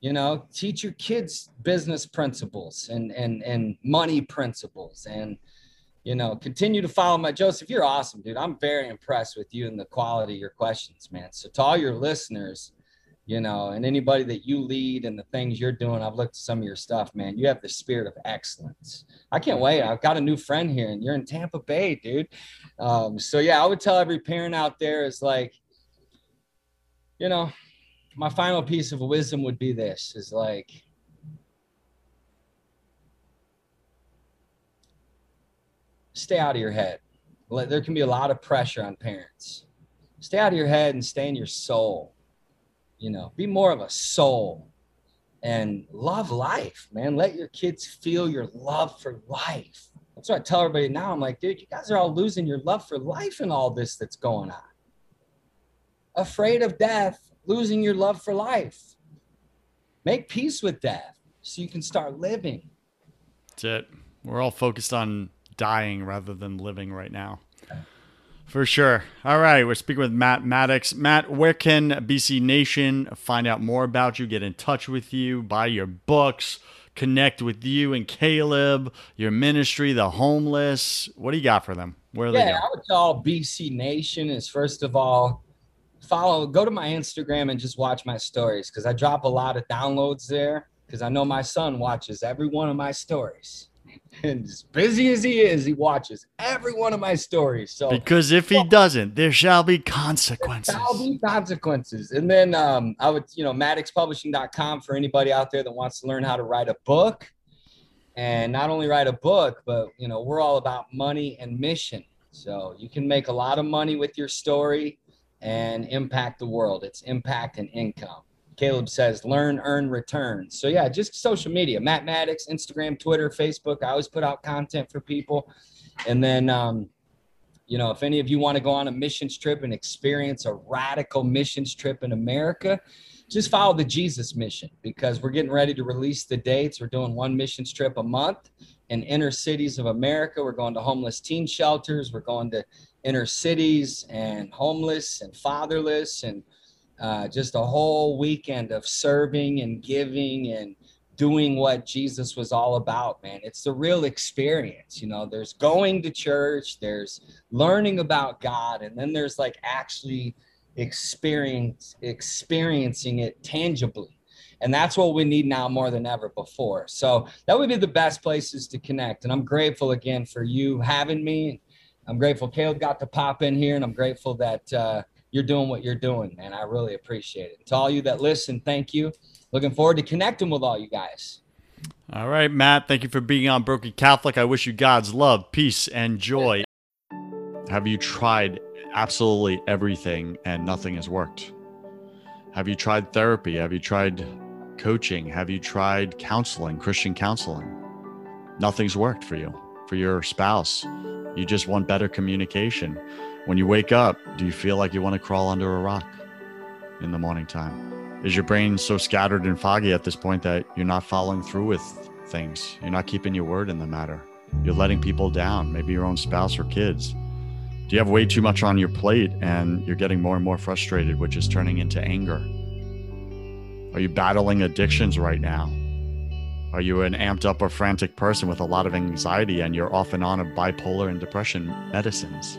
you know teach your kids business principles and and and money principles and you know continue to follow my joseph you're awesome dude i'm very impressed with you and the quality of your questions man so to all your listeners you know and anybody that you lead and the things you're doing i've looked at some of your stuff man. You have the spirit of excellence. I can't wait. I've got a new friend here and you're in tampa bay dude. Um, so yeah i would tell every parent out there is like you know my final piece of wisdom would be this is like stay out of your head. There can be a lot of pressure on parents. Stay out of your head and stay in your soul you know be more of a soul and love life man let your kids feel your love for life that's what i tell everybody now i'm like dude you guys are all losing your love for life and all this that's going on afraid of death losing your love for life. Make peace with death so you can start living. That's it. We're all focused on dying rather than living right now. For sure. All right. We're speaking with Matt Maddix. Matt, where can BC Nation find out more about you, get in touch with you, buy your books, connect with you and Caleb, your ministry, the homeless? What do you got for them? Where are yeah, they go? I would tell BC Nation is first of all follow, go to my Instagram and just watch my stories because I drop a lot of downloads there because I know my son watches every one of my stories. And as busy as he is, he watches every one of my stories. So because if he doesn't, there shall be consequences. There shall be consequences. And then um, I would, you know, maddixpublishing.com for anybody out there that wants to learn how to write a book. And not only write a book, but you know, we're all about money and mission. So you can make a lot of money with your story and impact the world. It's impact and income. Caleb says, learn, earn, return. So yeah, just social media, Matt Maddix, Instagram, Twitter, Facebook. I always put out content for people. And then, um, you know, if any of you want to go on a missions trip and experience a radical missions trip in America, just follow the Jesus mission because we're getting ready to release the dates. We're doing one missions trip a month in inner cities of America. We're going to homeless teen shelters. We're going to inner cities and homeless and fatherless and uh, just a whole weekend of serving and giving and doing what Jesus was all about, man. It's the real experience. You know, there's going to church, there's learning about God, and then there's like actually experience experiencing it tangibly. And that's what we need now more than ever before. So that would be the best places to connect. And I'm grateful again for you having me I'm grateful Caleb got to pop in here, and I'm grateful that uh, you're doing what you're doing, man. I really appreciate it. To all you that listen, thank you. Looking forward to connecting with all you guys. All right, Matt. Thank you for being on Broken Catholic. I wish you God's love, peace, and joy. Have you tried absolutely everything and nothing has worked? Have you tried therapy? Have you tried coaching? Have you tried counseling, Christian counseling? Nothing's worked for you, for your spouse, you just want better communication. When you wake up, do you feel like you want to crawl under a rock in the morning time? Is your brain so scattered and foggy at this point that you're not following through with things? You're not keeping your word in the matter. You're letting people down, maybe your own spouse or kids. Do you have way too much on your plate and you're getting more and more frustrated, which is turning into anger? Are you battling addictions right now? Are you an amped up or frantic person with a lot of anxiety and you're off and on of bipolar and depression medicines?